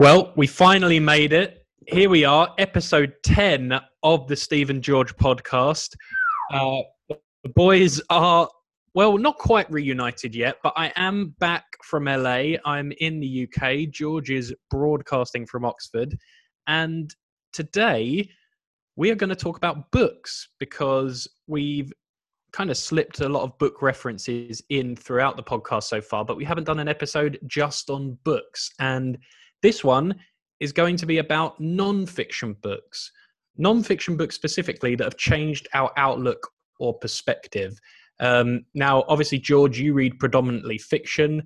Well, we finally made it. Here we are, episode 10 of the Stephen George podcast. Uh, the boys are, well, not quite reunited yet, but I am back from LA. I'm in the UK. George is broadcasting from Oxford. And today we are going to talk about books because we've kind of slipped a lot of book references in throughout the podcast so far, but we haven't done an episode just on books. And this one is going to be about non-fiction books, non-fiction books specifically that have changed our outlook or perspective. Um, now, obviously, George, you read predominantly fiction.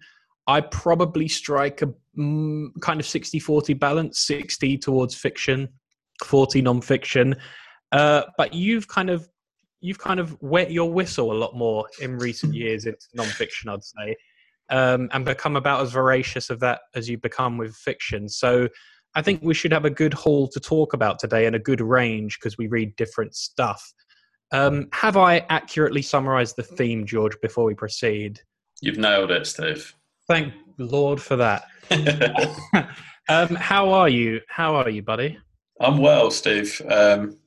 I probably strike a mm, kind of 60 40 balance 60 towards fiction, 40 non-fiction. Uh, but you've kind of you've kind of wet your whistle a lot more in recent years into non-fiction, I'd say um, and become about as voracious of that as you become with fiction. So I think we should have a good haul to talk about today and a good range because we read different stuff. Um, have I accurately summarized the theme, George, before we proceed? You've nailed it, Steve. Thank Lord for that. um, how are you? How are you, buddy? I'm well, Steve. Um,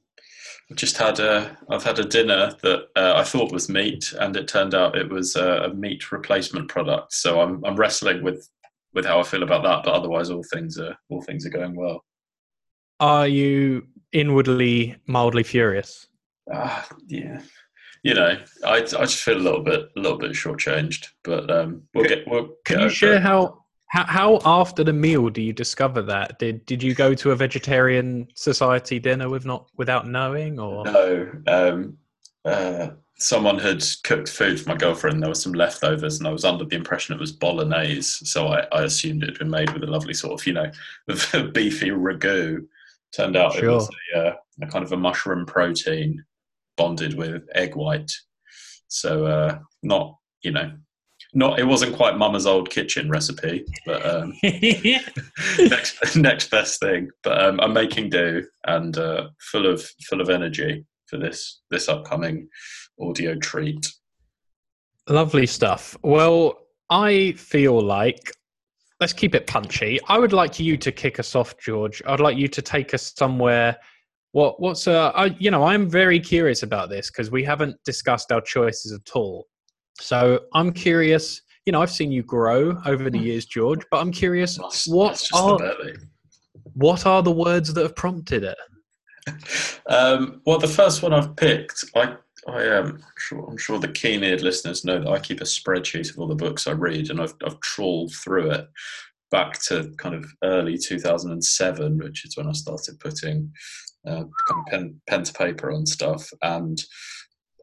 just had a I've had a dinner that uh, I thought was meat, and it turned out it was a, a, meat replacement product. So I'm I'm wrestling with with how I feel about that. But otherwise, all things are all things are going well. Are you inwardly mildly furious? Uh, yeah, you know, I I just feel a little bit a little bit shortchanged. But um, we'll get we'll. Can you share it. how how, how after the meal do you discover that? Did did you go to a vegetarian society dinner with not without knowing or no? Um, uh, someone had cooked food for my girlfriend. There were some leftovers, and I was under the impression it was bolognese, so I, I assumed it had been made with a lovely sort of you know beefy ragu. Turned out sure. it was a, uh, a, kind of a mushroom protein bonded with egg white. So uh, not you know not it wasn't quite mama's old kitchen recipe but um, next, next best thing. But um, i'm making do and uh, full of full of energy for this this upcoming audio treat. Lovely stuff. Well i feel like let's keep it punchy. I would like you to kick us off george. I'd like you to take us somewhere. What what's uh I, you know i'm very curious about this because we haven't discussed our choices at all so I'm curious. You know, I've seen you grow over the hmm. years, George, but I'm curious that's, what that's are what are the words that have prompted it? Um, well, the first one I've picked, I I am sure I'm sure the keen-eared listeners know that I keep a spreadsheet of all the books I read, and I've I've trawled through it back to kind of early 2007, which is when I started putting uh, kind of pen pen to paper on stuff, and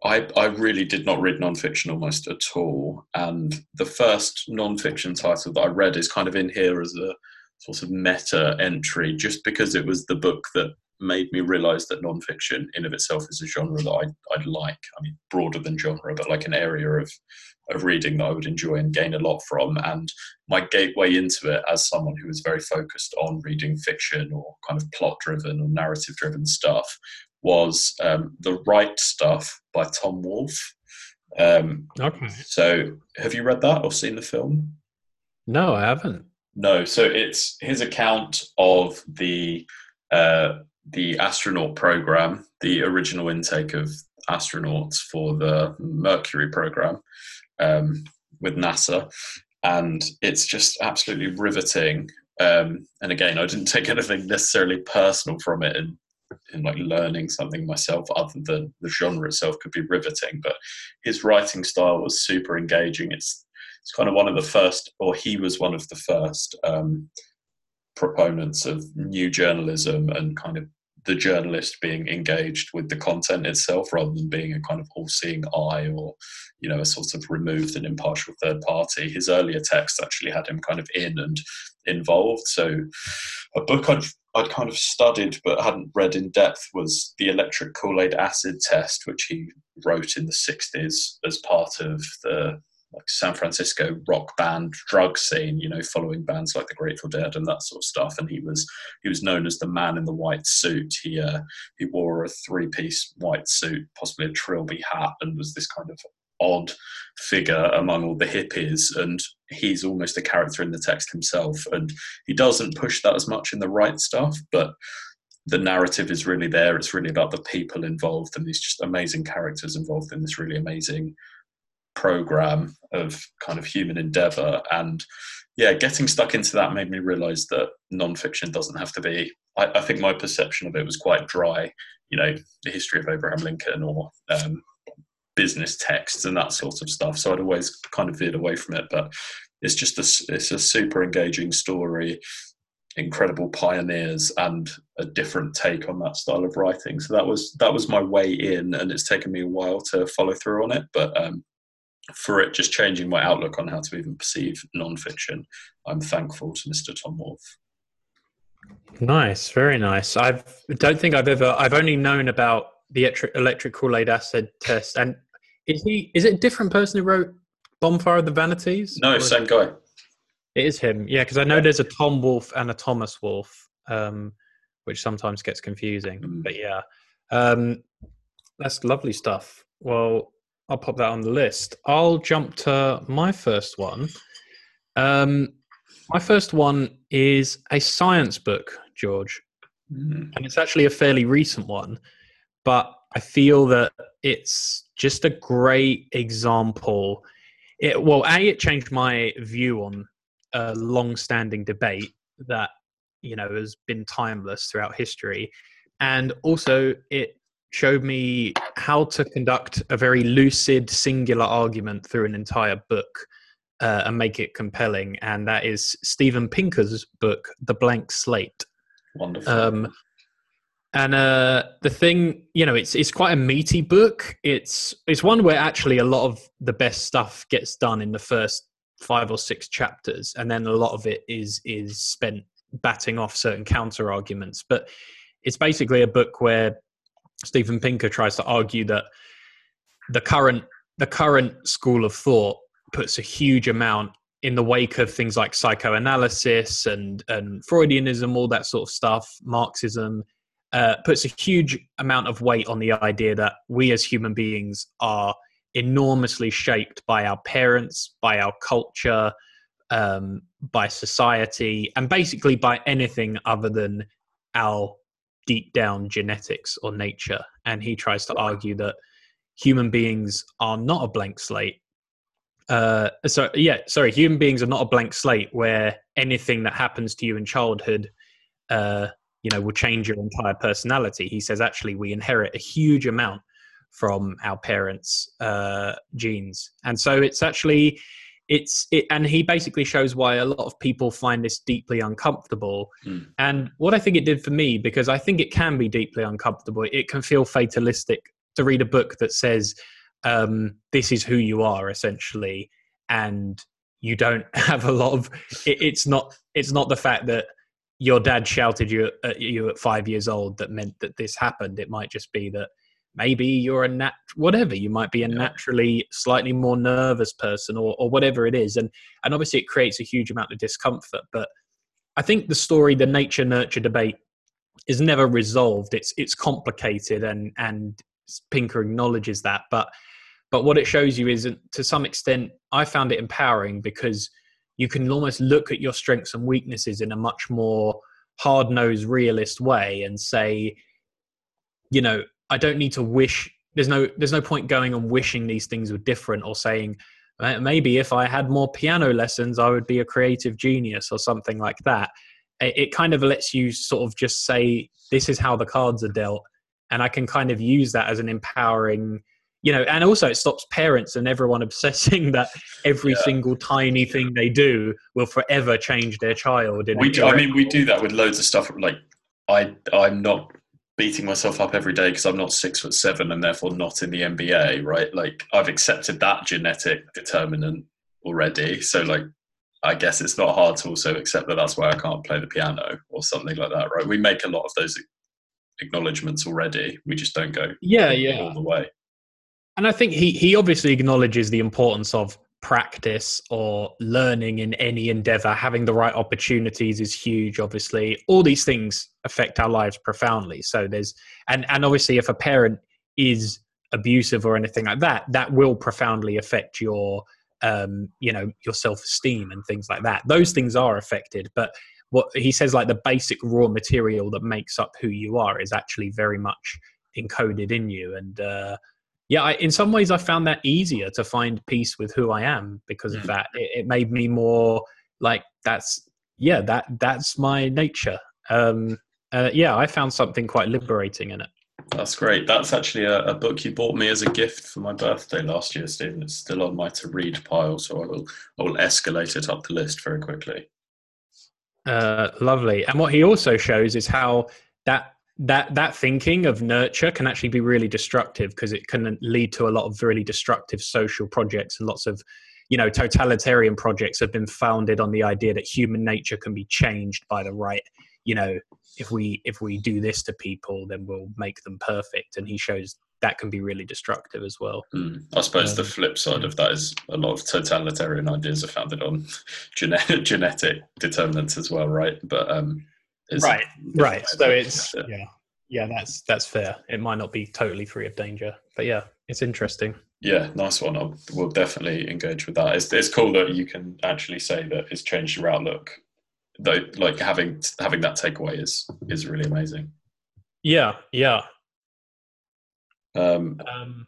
I, I really did not read nonfiction almost at all. And the first nonfiction title that I read is kind of in here as a sort of meta entry, just because it was the book that made me realize that nonfiction in of itself is a genre that I, I'd like. I mean, broader than genre, but like an area of, of reading that I would enjoy and gain a lot from. And my gateway into it as someone who was very focused on reading fiction or kind of plot driven or narrative driven stuff was um, The Right Stuff by Tom Wolfe. Um, okay. So, have you read that or seen the film? No, I haven't. No. So it's his account of the uh, the astronaut program, the original intake of astronauts for the Mercury program um, with NASA, and it's just absolutely riveting. Um, and again, I didn't take anything necessarily personal from it in in like learning something myself other than the genre itself could be riveting but his writing style was super engaging. It's it's kind of one of the first or he was one of the first um, proponents of new journalism and kind of the journalist being engaged with the content itself rather than being a kind of all-seeing eye or you know a sort of removed and impartial third party. His earlier texts actually had him kind of in and involved. So a book I'd I'd kind of studied but hadn't read in depth was the electric Kool Aid acid test, which he wrote in the 60s as part of the like San Francisco rock band drug scene, you know, following bands like the Grateful Dead and that sort of stuff. And he was he was known as the man in the white suit. He uh, he wore a three piece white suit, possibly a trilby hat, and was this kind of odd figure among all the hippies, and he's almost a character in the text himself. And he doesn't push that as much in the right stuff, but the narrative is really there. It's really about the people involved and these just amazing characters involved in this really amazing program of kind of human endeavor. And yeah, getting stuck into that made me realize that nonfiction doesn't have to be. I, I think my perception of it was quite dry. You know, the history of Abraham Lincoln or um, business texts and that sort of stuff. So I'd always kind of veered away from it. But it's just a, it's a super engaging story incredible pioneers and a different take on that style of writing. So that was that was my way in, and it's taken me a while to follow through on it. But um, for it just changing my outlook on how to even perceive nonfiction, I'm thankful to Mr. Tom Wolfe. Nice, very nice. I don't think I've ever. I've only known about the electric Kool-Aid acid test, and is he? Is it a different person who wrote Bonfire of the Vanities? No, same guy. It is him, yeah, because I know there's a Tom Wolfe and a Thomas Wolfe, um, which sometimes gets confusing. Mm. But yeah, um, that's lovely stuff. Well, I'll pop that on the list. I'll jump to my first one. Um, my first one is a science book, George, mm. and it's actually a fairly recent one, but I feel that it's just a great example. It well, a it changed my view on a long-standing debate that you know has been timeless throughout history, and also it showed me how to conduct a very lucid, singular argument through an entire book uh, and make it compelling. And that is Steven Pinker's book, The Blank Slate. Wonderful. Um, and uh, the thing, you know, it's it's quite a meaty book. It's it's one where actually a lot of the best stuff gets done in the first five or six chapters, and then a lot of it is is spent batting off certain counter arguments. But it's basically a book where Steven Pinker tries to argue that the current the current school of thought puts a huge amount in the wake of things like psychoanalysis and and Freudianism, all that sort of stuff, Marxism, uh, puts a huge amount of weight on the idea that we as human beings are enormously shaped by our parents, by our culture, um, by society, and basically by anything other than our deep down genetics or nature. And he tries to argue that human beings are not a blank slate. Uh, so yeah, sorry, human beings are not a blank slate where anything that happens to you in childhood, uh, you know, will change your entire personality. He says actually we inherit a huge amount from our parents' uh, genes, and so it's actually it's it, and he basically shows why a lot of people find this deeply uncomfortable. Mm. And what I think it did for me, because I think it can be deeply uncomfortable. It can feel fatalistic to read a book that says um, this is who you are essentially, and you don't have a lot of. It, it's not. It's not the fact that your dad shouted you at you at five years old that meant that this happened. It might just be that maybe you're a nat whatever you might be a naturally slightly more nervous person or, or whatever it is. And and obviously it creates a huge amount of discomfort but i think the story the nature nurture debate is never resolved. It's it's complicated and and pinker acknowledges that. But but what it shows you is to some extent i found it empowering because you can almost look at your strengths and weaknesses in a much more hard-nosed realist way and say you know I don't need to wish. There's no there's no point going and wishing these things were different or saying maybe if I had more piano lessons I would be a creative genius or something like that. It kind of lets you sort of just say this is how the cards are dealt, and I can kind of use that as an empowering you know and also it stops parents and everyone obsessing that every yeah. single tiny thing they do will forever change their child we do, i mean we do that with loads of stuff like i i'm not beating myself up every day because I'm not six foot seven and therefore not in the NBA, right? Like I've accepted that genetic determinant already. So like, I guess it's not hard to also accept that that's why I can't play the piano or something like that, right? We make a lot of those acknowledgements already. We just don't go yeah, yeah all the way. And I think he he obviously acknowledges the importance of practice or learning in any endeavor, having the right opportunities is huge, obviously. All these things affect our lives profoundly. So there's, and, and obviously, if a parent is abusive or anything like that, that will profoundly affect your um, you know your self-esteem and things like that. Those things are affected, but what he says like the basic raw material that makes up who you are is actually very much encoded in you and uh, yeah I, in some ways i found that easier to find peace with who i am because of Mm. that it, it made me more like that's yeah that that's my nature um uh, yeah i found something quite liberating in it That's great. That's actually a, a book you bought me as a gift for my birthday last year, Stephen. It's still on my to read pile, so I will I will escalate it up the list very quickly. uh lovely and what he also shows is how that that that thinking of nurture can actually be really destructive because it can lead to a lot of really destructive social projects and lots of you know totalitarian projects have been founded on the idea that human nature can be changed by the right you know if we if we do this to people then we'll make them perfect and he shows that can be really destructive as well Mm. I suppose the Um, flip side of that is a lot of totalitarian ideas are founded on gene- genetic determinants as well, right? But um, right right so it's looking at it. yeah yeah that's that's fair it might not be totally free of danger but yeah it's interesting yeah, nice one. I will definitely engage with that. It's it's cool that you can actually say that it's changed your outlook. Though, like having having that takeaway is is really amazing. yeah yeah Um, um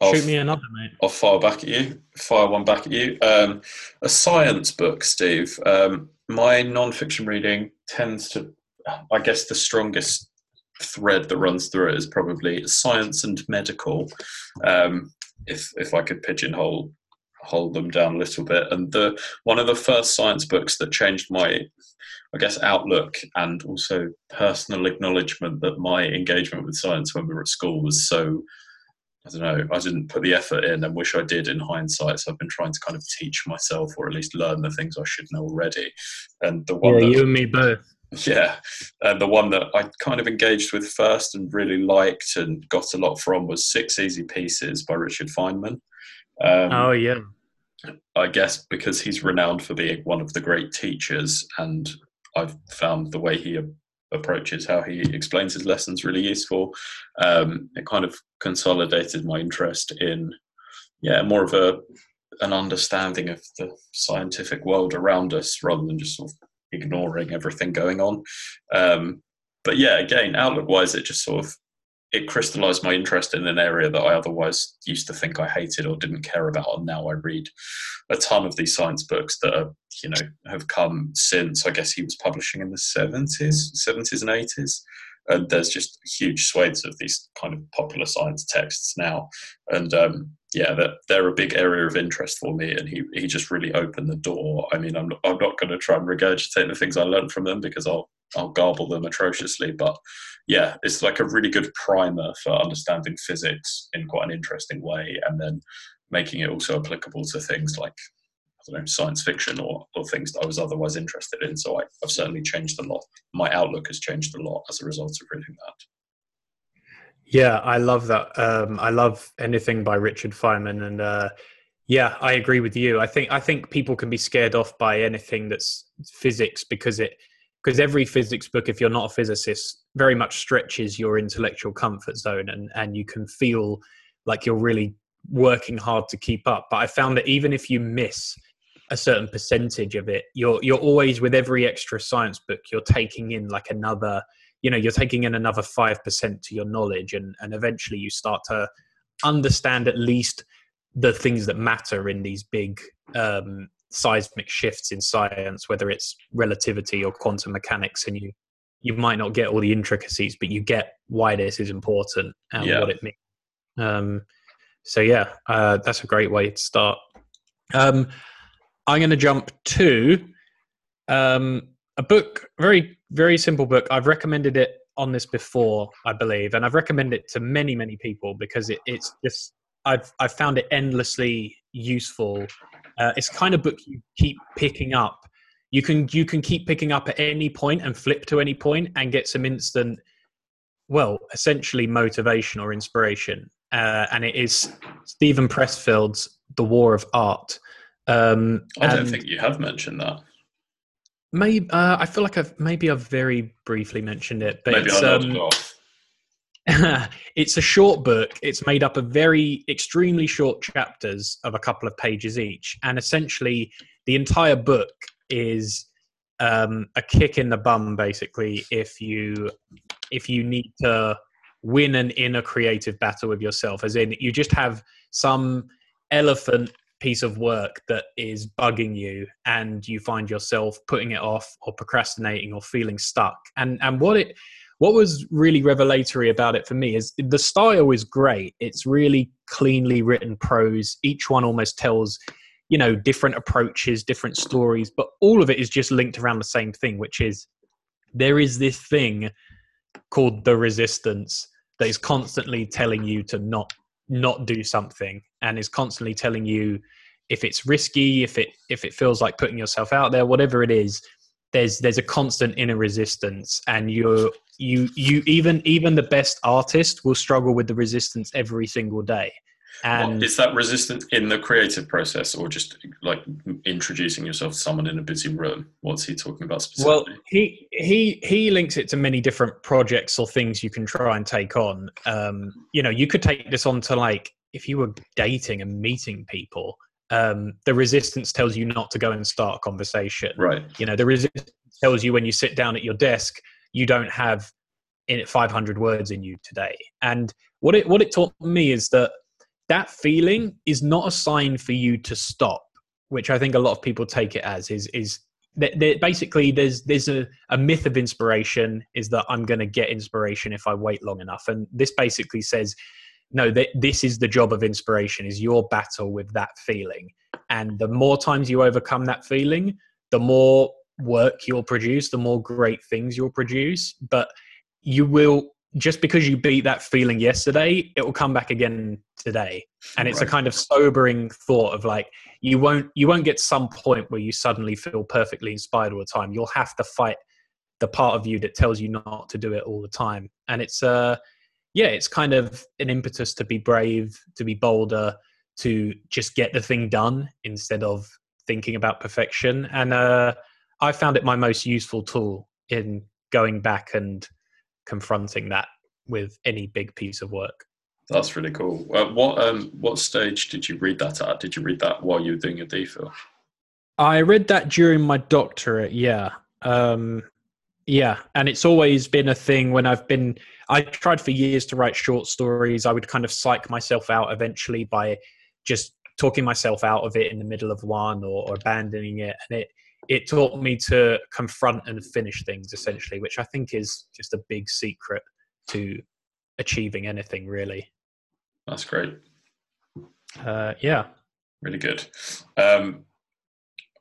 I'll- shoot me another mate I'll fire back at you. Fire one back at you. Um, a science book, Steve. Um, my non-fiction reading tends to, I guess, the strongest thread that runs through it is probably science and medical. Um, if if I could pigeonhole hold them down a little bit, and the one of the first science books that changed my, I guess, outlook and also personal acknowledgement that my engagement with science when we were at school was so I don't know, I didn't put the effort in and wish I did in hindsight. So I've been trying to kind of teach myself or at least learn the things I should know already. And the one yeah that, you and me both yeah, and the one that I kind of engaged with first and really liked and got a lot from was Six Easy Pieces by Richard Feynman. Um, oh yeah I guess because he's renowned for being one of the great teachers, and I've found the way he approaches how he explains his lessons really useful. Um, it kind of consolidated my interest in, yeah, more of a an understanding of the scientific world around us rather than just sort of ignoring everything going on. Um, but yeah, again, outlook wise, it just sort of it crystallized my interest in an area that I otherwise used to think I hated or didn't care about, and now I read a ton of these science books that are, you know, have come since. I guess he was publishing in the seventies, seventies and eighties, and there's just huge swathes of these kind of popular science texts now, and um, yeah, that they're a big area of interest for me, and he he just really opened the door. I mean, I'm I'm not going to try and regurgitate the things I learned from them because I'll I'll garble them atrociously, but yeah, it's like a really good primer for understanding physics in quite an interesting way, and then making it also applicable to things like I don't know science fiction or, or things that I was otherwise interested in. So I, I've certainly changed a lot. My outlook has changed a lot as a result of reading that. Yeah, I love that. Um, I love anything by Richard Feynman, and uh, yeah, I agree with you. I think I think people can be scared off by anything that's physics because it because every physics book, if you're not a physicist, very much stretches your intellectual comfort zone, and and you can feel like you're really working hard to keep up. But I found that even if you miss a certain percentage of it, you're you're always with every extra science book, you're taking in like another you know you're taking in another 5% to your knowledge and and eventually you start to understand at least the things that matter in these big um, seismic shifts in science whether it's relativity or quantum mechanics and you you might not get all the intricacies but you get why this is important and Yeah. what it means. Um, so yeah uh, that's a great way to start. Um, i'm going to jump to um, a book very very simple book. I've recommended it on this before i believe and i've recommended it to many many people because it, it's just i've i've found it endlessly useful uh, it's kind of book you keep picking up you can you can keep picking up at any point and flip to any point and get some instant well essentially motivation or inspiration uh, and it is Steven Pressfield's the war of art um, I don't think you have mentioned that. Maybe uh, I feel like I've maybe I've very briefly mentioned it, but Maybe it's, I um, off. it's a short book. It's made up of very extremely short chapters of a couple of pages each, and essentially the entire book is um, a kick in the bum, basically. If you if you need to win an inner creative battle with yourself, as in you just have some elephant piece of work that is bugging you and you find yourself putting it off or procrastinating or feeling stuck and and what it what was really revelatory about it for me is the style is great. It's really cleanly written prose. Each one almost tells you know different approaches different stories but all of it is just linked around the same thing which is there is this thing called the resistance that is constantly telling you to not not do something and is constantly telling you if it's risky if it if it feels like putting yourself out there whatever it is there's there's a constant inner resistance and you're you you even even the best artist will struggle with the resistance every single day. And what, is that resistance in the creative process or just like introducing yourself to someone in a busy room? What's he talking about specifically? Well he he he links it to many different projects or things you can try and take on. Um you know you could take this on to like if you were dating and meeting people um the resistance tells you not to go and start a conversation. Right. You know the resistance tells you when you sit down at your desk you don't have in it 500 words in you today. And what it what it taught me is that that feeling is not a sign for you to stop which i think a lot of people take it as is is that, that basically there's there's a, a myth of inspiration is that i'm going to get inspiration if i wait long enough. And this basically says no that this is the job of inspiration is your battle with that feeling and the more times you overcome that feeling the more work you'll produce the more great things you'll produce but you will just because you beat that feeling yesterday, it will come back again today. And it's right. a kind of sobering thought of like you won't you won't get some point where you suddenly feel perfectly inspired all the time. You'll have to fight the part of you that tells you not to do it all the time. And it's uh yeah, it's kind of an impetus to be brave, to be bolder, to just get the thing done instead of thinking about perfection. And uh I found it my most useful tool in going back and confronting that with any big piece of work. That's really cool. Uh, what um, what stage did you read that at? Did you read that while you were doing your DPhil? I read that during my doctorate. Yeah, um, yeah, and it's always been a thing when I've been. I tried for years to write short stories. I would kind of psych myself out eventually by just talking myself out of it in the middle of one or, or abandoning it, and it it taught me to confront and finish things essentially, which I think is just a big secret to achieving anything really. That's great. Uh, yeah. Really good. Um,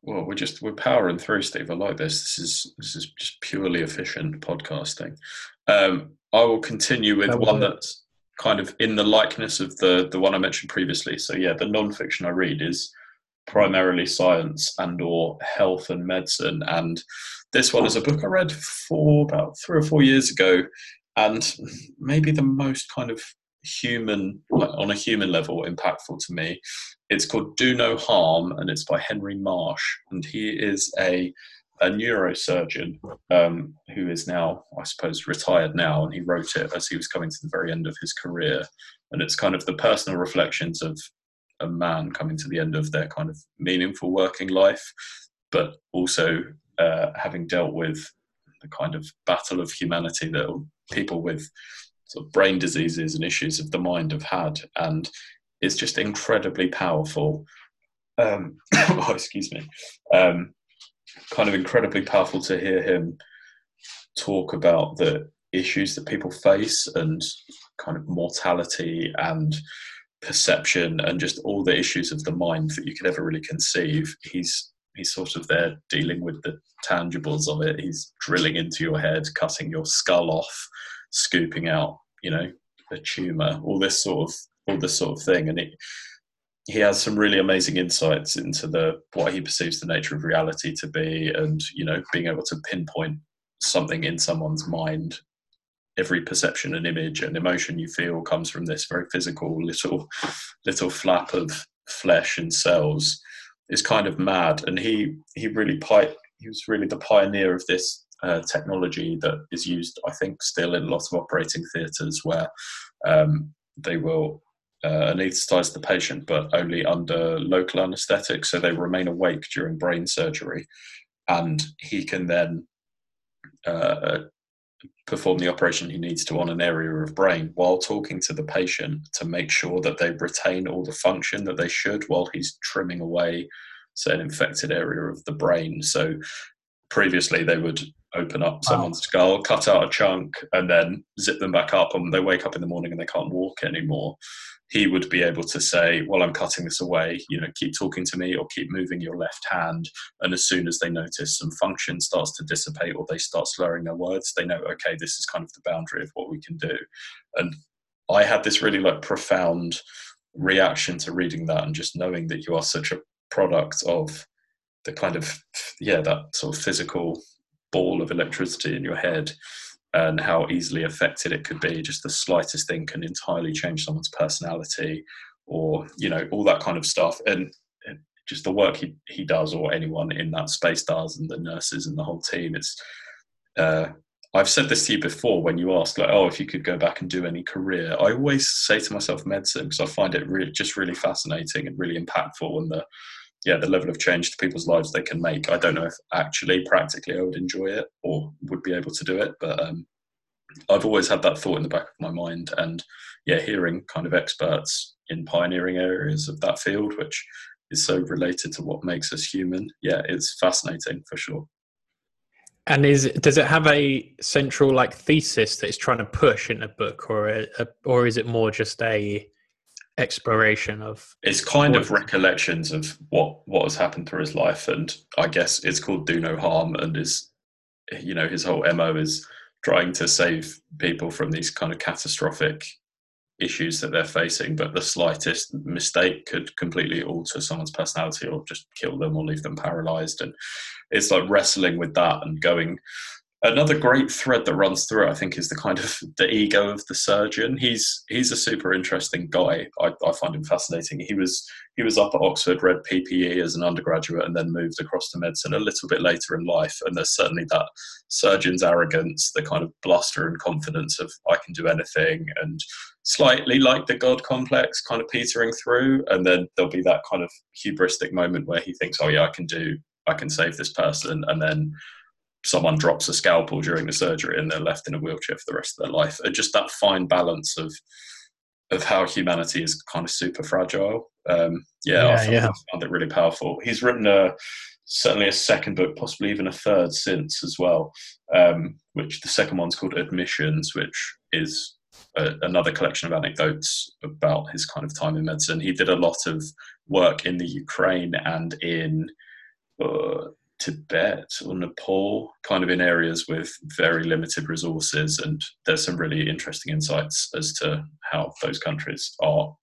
well, we're just we're powering through, Steve. I like this. This is this is just purely efficient podcasting. Um, I will continue with that one that's kind of in the likeness of the the one I mentioned previously. So yeah, the non-fiction I read is primarily science and or health and medicine and this one is a book i read for about three or four years ago and maybe the most kind of human on a human level impactful to me. It's called do no harm and it's by henry marsh. And he is a a neurosurgeon um, who is now, I suppose, retired now, and he wrote it as he was coming to the very end of his career. And it's kind of the personal reflections of a man coming to the end of their kind of meaningful working life, but also uh, having dealt with the kind of battle of humanity that people with sort of brain diseases and issues of the mind have had, and it's just incredibly powerful. Um, oh, excuse me. Um, kind of incredibly powerful to hear him talk about the issues that people face and kind of mortality and perception and just all the issues of the mind that you could ever really conceive. He's he's sort of there dealing with the tangibles of it. He's drilling into your head, cutting your skull off, scooping out, you know, a tumor, all this sort of all this sort of thing. And it, he has some really amazing insights into the what he perceives the nature of reality to be, and you know, being able to pinpoint something in someone's mind. Every perception and image and emotion you feel comes from this very physical little little flap of flesh and cells. Is kind of mad. And he he really pi- he was really the pioneer of this uh, technology that is used, I think, still in lots of operating theatres where um, they will uh, anaesthetize the patient, but only under local anaesthetic, so they remain awake during brain surgery, and he can then uh, perform the operation he needs to on an area of brain while talking to the patient to make sure that they retain all the function that they should while he's trimming away say an infected area of the brain. So previously they would open up someone's skull cut out a chunk and then zip them back up and they wake up in the morning and they can't walk anymore he would be able to say, Well, I'm cutting this away, you know, keep talking to me or keep moving your left hand. And as soon as they notice some function starts to dissipate or they start slurring their words, they know, okay, this is kind of the boundary of what we can do. And I had this really like profound reaction to reading that and just knowing that you are such a product of the kind of, yeah, that sort of physical ball of electricity in your head and how easily affected it could be. Just the slightest thing can entirely change someone's personality, or you know all that kind of stuff. And just the work he, he does, or anyone in that space does, and the nurses and the whole team. It's uh, I've said this to you before when you ask, like, oh, if you could go back and do any career. I always say to myself, medicine, because I find it really, just really fascinating and really impactful, and the yeah, the level of change to people's lives they can make. I don't know if actually practically I would enjoy it or would be able to do it, but um, I've always had that thought in the back of my mind. And yeah, hearing kind of experts in pioneering areas of that field, which is so related to what makes us human, yeah, it's fascinating for sure. And is does it have a central like thesis that it's trying to push in a book, or a, or is it more just a exploration of it's kind of recollections of what what has happened through his life and i guess it's called do no harm and is you know his whole mo is trying to save people from these kind of catastrophic issues that they're facing but the slightest mistake could completely alter someone's personality or just kill them or leave them paralyzed and it's like wrestling with that and going another great thread that runs through it, I think, is the kind of the ego of the surgeon. He's he's a super interesting guy. I, I find him fascinating. He was he was up at Oxford, read PPE as an undergraduate, and then moved across to medicine a little bit later in life. And there's certainly that surgeon's arrogance, the kind of bluster and confidence of I can do anything, and slightly like the God complex kind of petering through. And then there'll be that kind of hubristic moment where he thinks, oh yeah, I can do, I can save this person, and then someone drops a scalpel during the surgery and they're left in a wheelchair for the rest of their life. And just that fine balance of of how humanity is kind of super fragile. Um, yeah, yeah, I, found, yeah. Found it really powerful. He's written a certainly a second book, possibly even a third since as well. Um, which the second one's called Admissions, which is a, another collection of anecdotes about his kind of time in medicine. He did a lot of work in the Ukraine and in uh, Tibet or Nepal, kind of in areas with very limited resources. And there's some really interesting insights as to how those countries are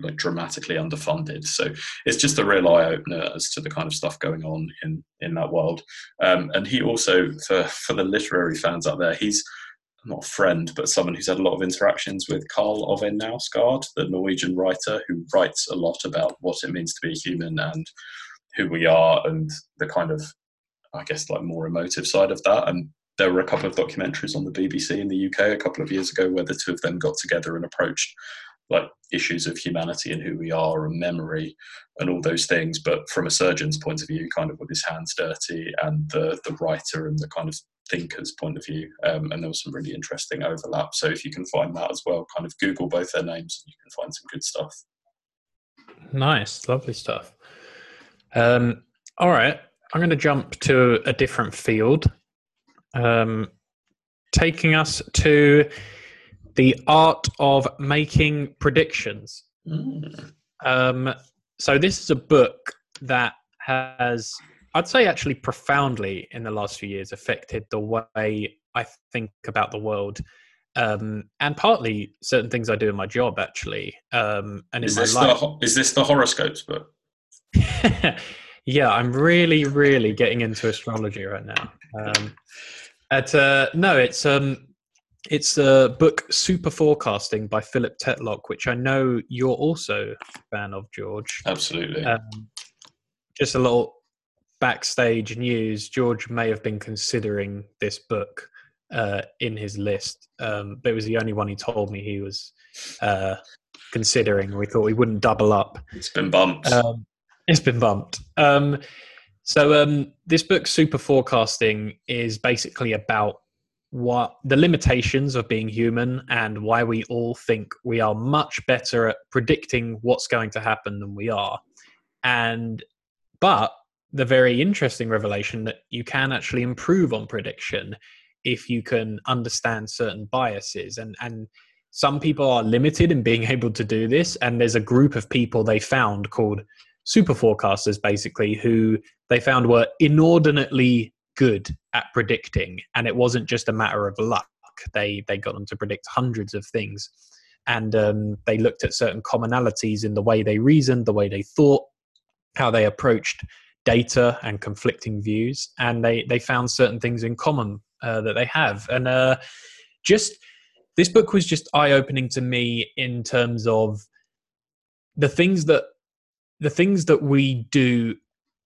like dramatically underfunded. So it's just a real eye opener as to the kind of stuff going on in in that world. Um, and he also, for for the literary fans out there, he's not a friend, but someone who's had a lot of interactions with Karl Ove Knausgaard, the Norwegian writer who writes a lot about what it means to be a human and who we are and the kind of I guess like more emotive side of that. And there were a couple of documentaries on the BBC in the UK a couple of years ago where the two of them got together and approached like issues of humanity and who we are and memory and all those things, but from a surgeon's point of view, kind of with his hands dirty, and the the writer and the kind of thinker's point of view. Um, and there was some really interesting overlap. So if you can find that as well, kind of Google both their names, and you can find some good stuff. Nice, lovely stuff. Um, all right, I'm going to jump to a different field, um, taking us to the art of making predictions. Mm. Um, so, this is a book that has, I'd say, actually profoundly in the last few years affected the way I think about the world. Um, and partly certain things I do in my job, actually. Um, and is this, the, is this the horoscopes book? yeah, I'm really, really getting into astrology right now. Um, at uh, no, it's um, it's a book Super Forecasting by Philip Tetlock, which I know you're also a fan of, George. Absolutely. Um, just a little backstage news, George may have been considering this book uh, in his list, um, but it was the only one he told me he was uh, considering. We thought we wouldn't double up. It's been bumped. Um, it's been bumped. Um, so um, this book, Super Forecasting, is basically about what the limitations of being human and why we all think we are much better at predicting what's going to happen than we are. And but the very interesting revelation that you can actually improve on prediction if you can understand certain biases and and some people are limited in being able to do this and there's a group of people they found called super forecasters basically who they found were inordinately good at predicting. And it wasn't just a matter of luck. They they got them to predict hundreds of things. And um, they looked at certain commonalities in the way they reasoned the way they thought how they approached data and conflicting views. And they they found certain things in common uh, that they have. And uh, just this book was just eye opening to me in terms of the things that the things that we do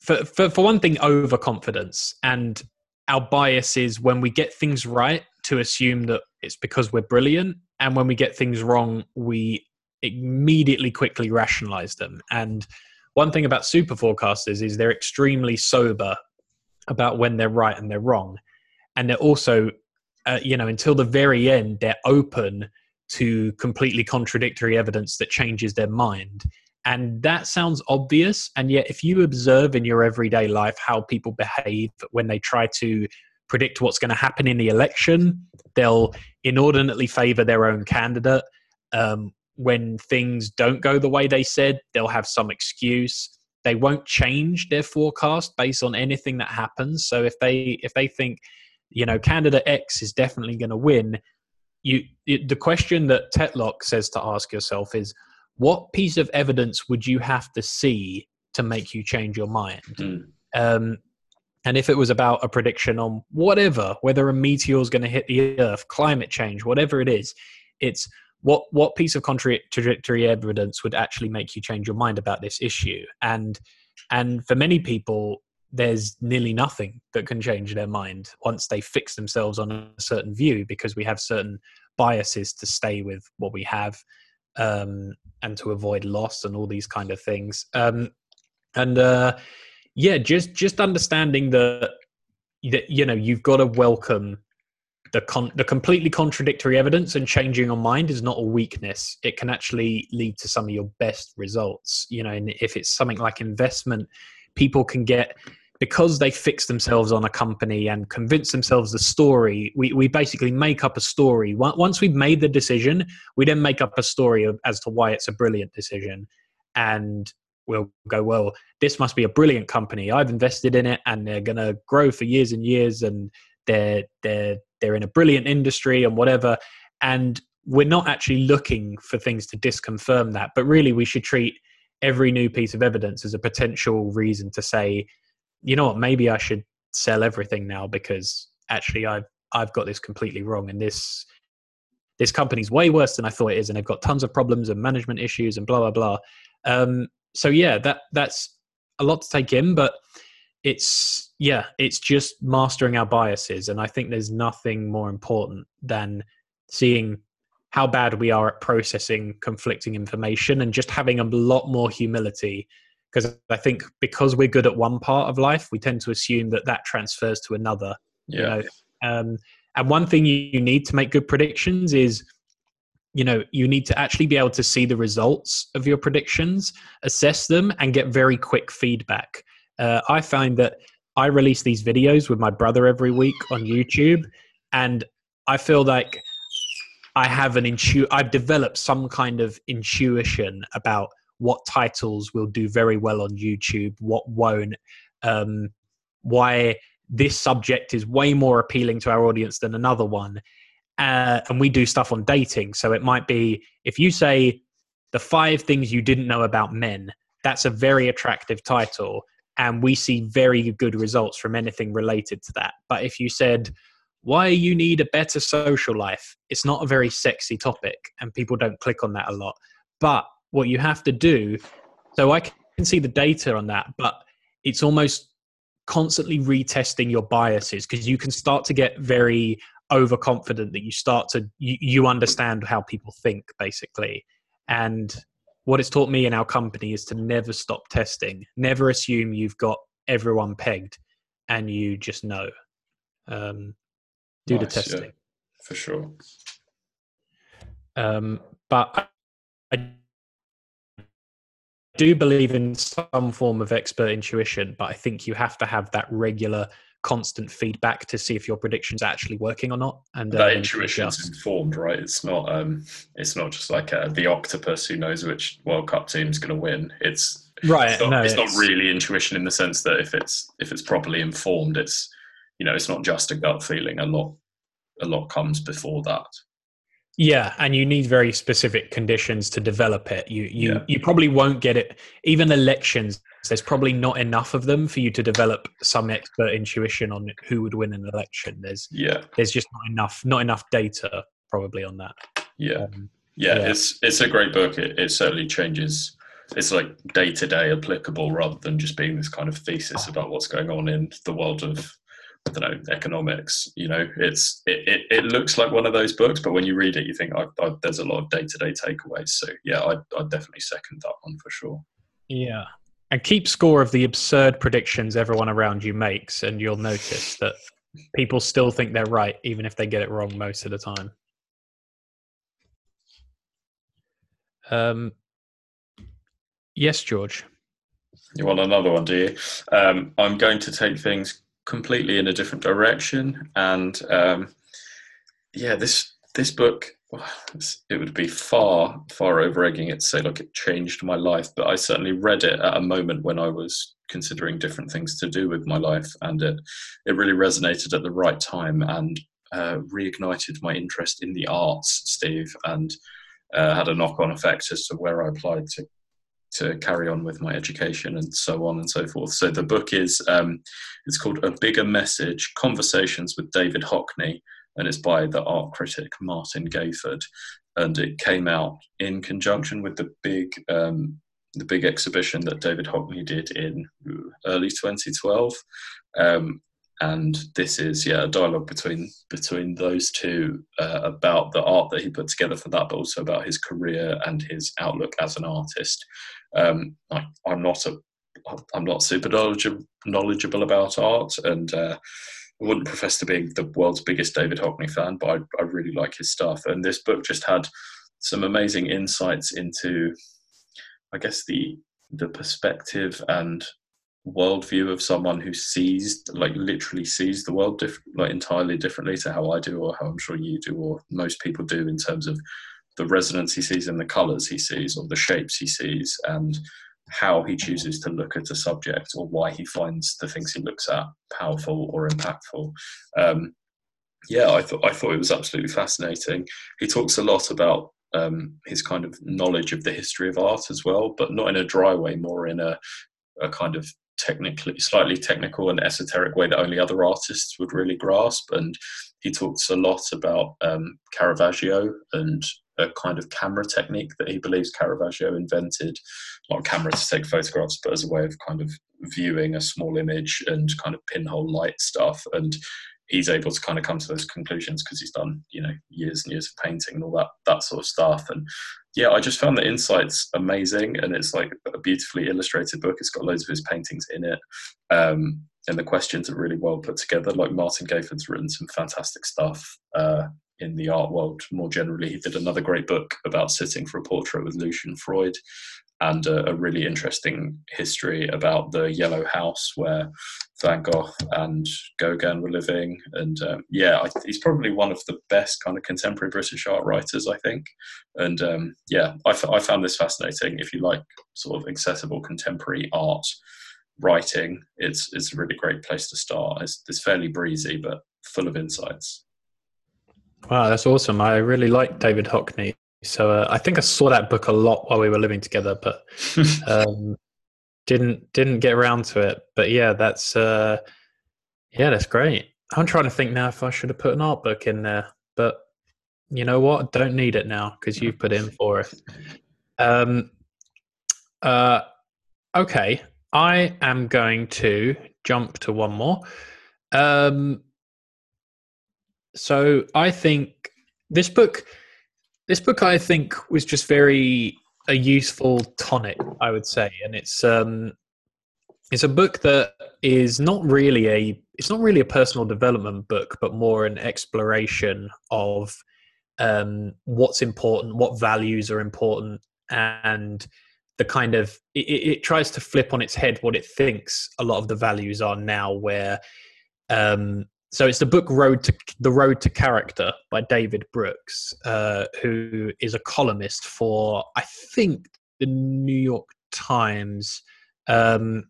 for, for, for one thing overconfidence and our bias is when we get things right to assume that it's because we're brilliant. And when we get things wrong we immediately quickly rationalize them. And one thing about super forecasters is they're extremely sober about when they're right and they're wrong. And they're also uh, you know until the very end they're open to completely contradictory evidence that changes their mind and that sounds obvious. And yet, if you observe in your everyday life how people behave when they try to predict what's going to happen in the election, they'll inordinately favor their own candidate. Um, when things don't go the way they said, they'll have some excuse. They won't change their forecast based on anything that happens. So if they if they think, you know, candidate X is definitely going to win, you the question that Tetlock says to ask yourself is, what piece of evidence would you have to see to make you change your mind? Mm. Um, and if it was about a prediction on whatever, whether a meteor is going to hit the Earth, climate change, whatever it is, it's what what piece of contradictory evidence would actually make you change your mind about this issue? And and for many people, there's nearly nothing that can change their mind once they fix themselves on a certain view because we have certain biases to stay with what we have um, and to avoid loss and all these kind of things. Um, and uh, yeah, just just understanding that that you know you've got to welcome the con- the completely contradictory evidence and changing your mind is not a weakness. It can actually lead to some of your best results. You know, and if it's something like investment, people can get because they fix themselves on a company and convince themselves the story, we, we basically make up a story. Once we've made the decision, we then make up a story as to why it's a brilliant decision. And we'll go, well, this must be a brilliant company. I've invested in it and they're going to grow for years and years and they're, they're, they're in a brilliant industry and whatever. And we're not actually looking for things to disconfirm that, but really we should treat every new piece of evidence as a potential reason to say, you know what, maybe I should sell everything now because actually I've I've got this completely wrong and this this company's way worse than I thought it is and they've got tons of problems and management issues and blah blah blah. Um, so yeah, that that's a lot to take in, but it's yeah, it's just mastering our biases, and I think there's nothing more important than seeing how bad we are at processing conflicting information and just having a lot more humility because I think because we're good at one part of life, we tend to assume that that transfers to another. Yeah. You know? um, and one thing you need to make good predictions is, you know, you need to actually be able to see the results of your predictions, assess them, and get very quick feedback. Uh, I find that I release these videos with my brother every week on YouTube, and I feel like I have an intu. I've developed some kind of intuition about what titles will do very well on YouTube, what won't, um, why this subject is way more appealing to our audience than another one. Uh, and we do stuff on dating. So it might be if you say the five things you didn't know about men, that's a very attractive title. And we see very good results from anything related to that. But if you said, why you need a better social life, it's not a very sexy topic and people don't click on that a lot. But what you have to do. So i can see the data on that but it's almost constantly retesting your biases because you can start to get very overconfident that you start to you, you understand how people think basically. And what it's taught me in our company is to never stop testing. Never assume you've got everyone pegged and you just know. Um, do Nice, the yeah. testing. For sure. um, but I, I do believe in some form of expert intuition, but I think you have to have that regular, constant feedback to see if your prediction's actually working or not. And that intuition is adjust. informed, right? It's not um, it's not just like uh, the octopus who knows which World Cup team's going to win. It's right. it's, not, no, it's not really intuition in the sense that if it's if it's properly informed, it's you know it's not just a gut feeling. A lot a lot comes before that. Yeah, and you need very specific conditions to develop it. You you Yeah. you probably won't get it. Even elections, there's probably not enough of them for you to develop some expert intuition on who would win an election. There's Yeah, there's just not enough not enough data probably on that. yeah, Um, yeah. Yeah. It's it's a great book. It, it certainly changes. It's like day to day applicable rather than just being this kind of thesis about what's going on in the world of I don't know economics. You know, it's it, it, it looks like one of those books, but when you read it, you think I, I, there's a lot of day to day takeaways. So yeah, I I definitely second that one for sure. Yeah. And keep score of the absurd predictions everyone around you makes, and you'll notice that people still think they're right, even if they get it wrong most of the time. Um, yes, George. You want another one, do you? Um, I'm going to take things completely in a different direction, and um, yeah, this this book well, it would be far far over egging it to say like it changed my life, but I certainly read it at a moment when I was considering different things to do with my life, and it it really resonated at the right time and uh, reignited my interest in the arts, Steve, and uh, had a knock on effect as to where I applied to to carry on with my education and so on and so forth. So the book is um, it's called A Bigger Message: Conversations with David Hockney, and it's by the art critic Martin Gayford, and it came out in conjunction with the big um, the big exhibition that David Hockney did in early 2012. Um, and this is yeah a dialogue between between those two uh, about the art that he put together for that, but also about his career and his outlook as an artist. Um, I, I'm not a I'm not super knowledgeable, knowledgeable about art, and uh, I wouldn't profess to be the world's biggest David Hockney fan, but I, I really like his stuff. And this book just had some amazing insights into, I guess the the perspective and worldview of someone who sees, like literally sees the world diff- like entirely differently to how I do, or how I'm sure you do, or most people do in terms of the resonance he sees in the colours he sees, or the shapes he sees, and how he chooses to look at a subject, or why he finds the things he looks at powerful or impactful. Um, yeah, I thought I thought it was absolutely fascinating. He talks a lot about um, his kind of knowledge of the history of art as well, but not in a dry way, more in a, a kind of technically slightly technical and esoteric way that only other artists would really grasp. And he talks a lot about um, Caravaggio and a kind of camera technique that he believes Caravaggio invented, not a camera to take photographs, but as a way of kind of viewing a small image and kind of pinhole light stuff. And he's able to kind of come to those conclusions because he's done, you know, years and years of painting and all that that sort of stuff. And yeah, I just found the insights amazing, and it's like a beautifully illustrated book. It's got loads of his paintings in it, um, and the questions are really well put together. Like Martin Gayford's written some fantastic stuff uh, in the art world more generally. He did another great book about sitting for a portrait with Lucian Freud, and a, a really interesting history about the Yellow House where Van Gogh and Gauguin were living. And um, yeah, I, he's probably one of the best kind of contemporary British art writers, I think. And um, yeah, I, f- I found this fascinating. If you like sort of accessible contemporary art writing, it's it's a really great place to start. It's, it's fairly breezy, but full of insights. Wow, that's awesome. I really like David Hockney. So uh, I think I saw that book a lot while we were living together, but um, didn't didn't get around to it. But yeah, that's uh, yeah, that's great. I'm trying to think now if I should have put an art book in there, but you know what? Don't need it now because you've put in for it. Um, uh, okay, I am going to jump to one more. Um, so I think this book, this book, I think was just very a useful tonic, I would say, and it's um, it's a book that is not really a it's not really a personal development book, but more an exploration of um, what's important, what values are important, and the kind of it, it, tries to flip on its head what it thinks a lot of the values are now. Where um, so it's the book Road to the Road to Character by David Brooks, uh, who is a columnist for I think the New York Times. Um,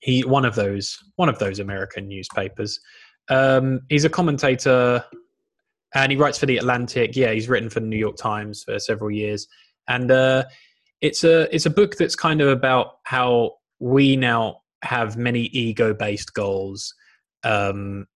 he one of those one of those American newspapers. Um, he's a commentator and he writes for the Atlantic. Yeah, he's written for the New York Times for several years, and uh, it's a it's a book that's kind of about how we now have many ego based goals, um,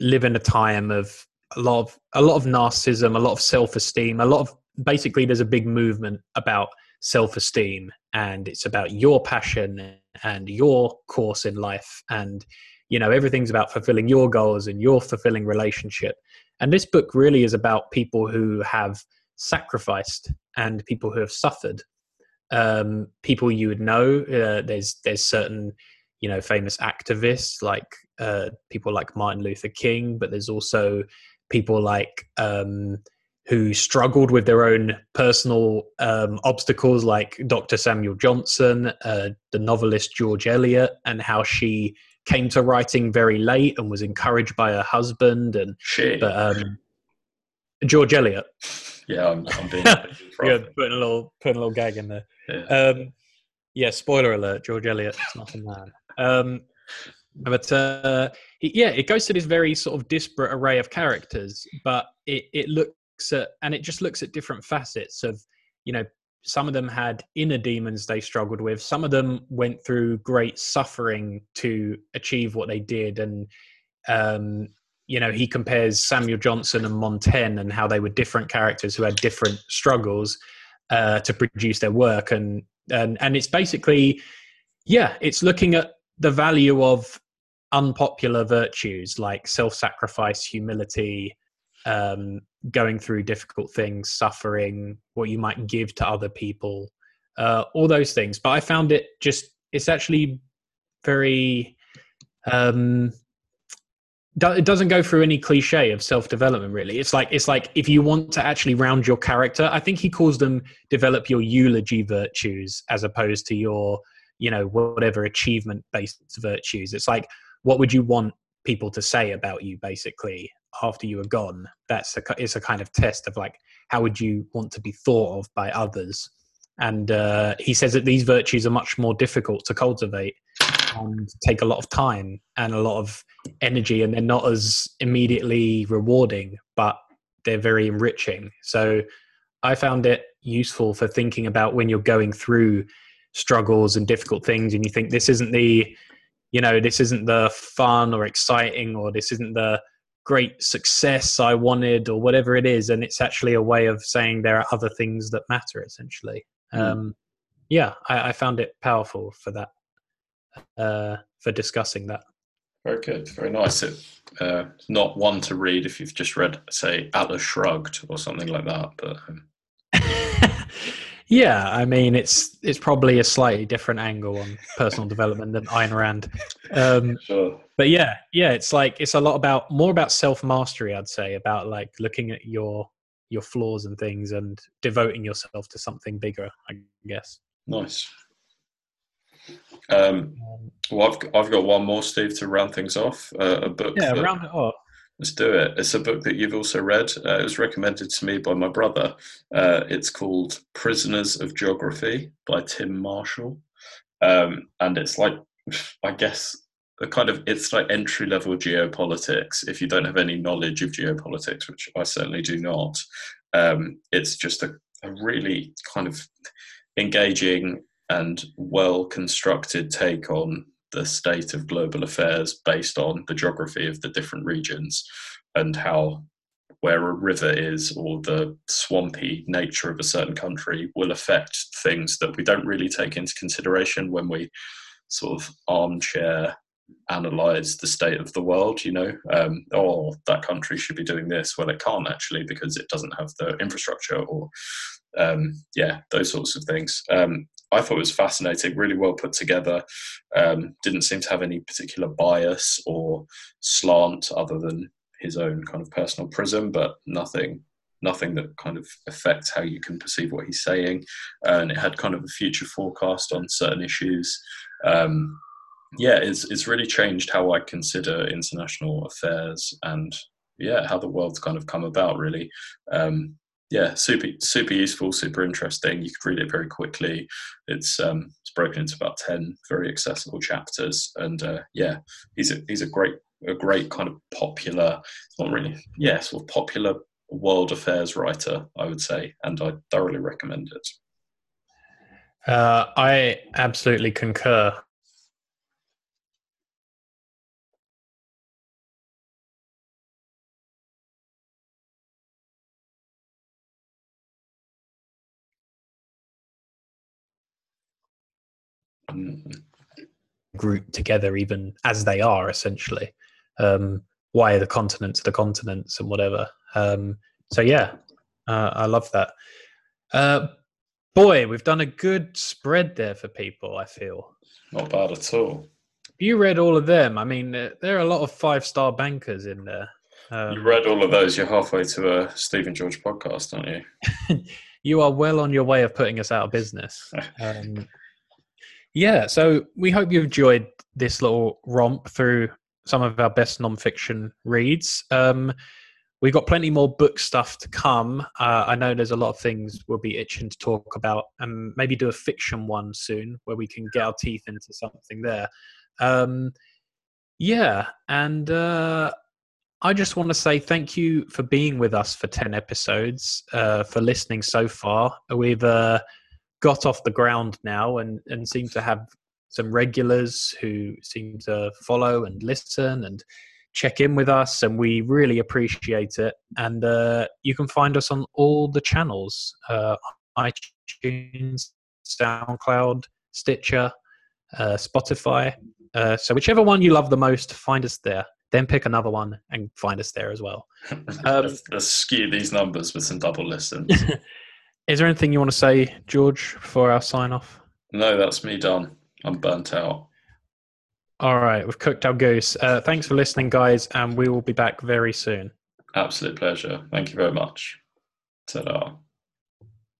live in a time of a lot of a lot of narcissism, a lot of self esteem, a lot of basically there's a big movement about self esteem, and it's about your passion and your course in life and you know everything's about fulfilling your goals and your fulfilling relationship. And this book really is about people who have sacrificed and people who have suffered. Um, people you would know uh, there's there's certain you know famous activists like uh, people like martin luther king but there's also people like um, who struggled with their own personal um, obstacles, like Dr. Samuel Johnson, uh, the novelist George Eliot, and how she came to writing very late and was encouraged by her husband. And she, but um, George Eliot. Yeah, I'm, I'm being yeah, putting a little putting a little gag in there. Yeah, um, yeah spoiler alert: George Eliot is not a man. Um, but uh, yeah, it goes to this very sort of disparate array of characters, but it, it looks at and it just looks at different facets of you know some of them had inner demons they struggled with. Some of them went through great suffering to achieve what they did. And um, you know he compares samuel johnson and montaigne and how they were different characters who had different struggles uh, to produce their work. And and and it's basically yeah it's looking at the value of unpopular virtues like self-sacrifice humility um, going through difficult things, suffering, what you might give to other people, uh, all those things. But I found it just, it's actually very, um, it doesn't go through any cliche of self-development really it's like it's like if you want to actually round your character i think he calls them develop your eulogy virtues as opposed to your you know whatever achievement based virtues. It's like what would you want people to say about you basically after you are gone? That's a it's a kind of test of like how would you want to be thought of by others? And uh, he says that these virtues are much more difficult to cultivate and take a lot of time and a lot of energy and they're not as immediately rewarding but they're very enriching. So i found it useful for thinking about when you're going through struggles and difficult things and you think this isn't the you know this isn't the fun or exciting or this isn't the great success I wanted or whatever it is. And it's actually a way of saying there are other things that matter essentially. Mm. Um, yeah, I, I, found it powerful for that, uh, for discussing that. Very good, very nice. It, uh, not one to read if you've just read, say, Atlas Shrugged or something like that. But um... Yeah, I mean it's it's probably a slightly different angle on personal development than Ayn Rand. Um, sure. But yeah, yeah, it's like it's a lot about more about self mastery. I'd say about like looking at your your flaws and things and devoting yourself to something bigger. I guess. Nice. Um, well, I've I've got one more, Steve, to round things off. Uh, a book. Yeah, that, round it off. Let's do it. It's a book that you've also read. Uh, it was recommended to me by my brother. Uh, it's called Prisoners of Geography by Tim Marshall. Um, and it's like, I guess, a kind of, it's like entry level geopolitics. If you don't have any knowledge of geopolitics, which I certainly do not, um, it's just a, a really kind of engaging and well constructed take on the state of global affairs based on the geography of the different regions and how where a river is or the swampy nature of a certain country will affect things that we don't really take into consideration when we sort of armchair analyze the state of the world. You know, um, oh, that country should be doing this. Well, it can't actually because it doesn't have the infrastructure or um, yeah, those sorts of things. Um, I thought it was fascinating, really well put together. Um, didn't seem to have any particular bias or slant other than his own kind of personal prism, but nothing nothing that kind of affects how you can perceive what he's saying. And it had kind of a future forecast on certain issues. Um, yeah, it's it's really changed how I consider international affairs and yeah, how the world's kind of come about. Really, um, yeah, super super useful, super interesting. You could read it very quickly. It's um, it's broken into about ten very accessible chapters, and uh, yeah, he's a he's a great a great kind of popular, not really, yeah, sort of popular world affairs writer, I would say, and I thoroughly recommend it. Uh, I absolutely concur. Group together even as they are essentially. Um, why are the continents the continents and whatever. Um, so yeah uh, i love that. Uh, boy we've done a good spread there for people i feel. Not bad at all. You read all of them i mean there are a lot of five star bankers in there. Um, you read all of those you're halfway to a stephen george podcast aren't you? You are well on your way of putting us out of business. Um, yeah, so we hope you've enjoyed this little romp through some of our best nonfiction reads. Um, we've got plenty more book stuff to come. Uh, I know there's a lot of things we'll be itching to talk about, and maybe do a fiction one soon where we can get our teeth into something there. Um, yeah, and uh, I just want to say thank you for being with us for 10 episodes, uh, for listening so far. We've uh, got off the ground now and, and seem to have some regulars who seem to follow and listen and check in with us and we really appreciate it. And uh, you can find us on all the channels uh, itunes soundcloud stitcher uh, spotify uh, so whichever one you love the most find us there. Then pick another one and find us there as well. Um, let's, let's skew these numbers with some double listens Is there anything you want to say, George, before our sign off? No, that's me done. I'm burnt out. All right, we've cooked our goose. Uh, thanks for listening, guys, and we will be back very soon. Absolute pleasure. Thank you very much. Ta-da.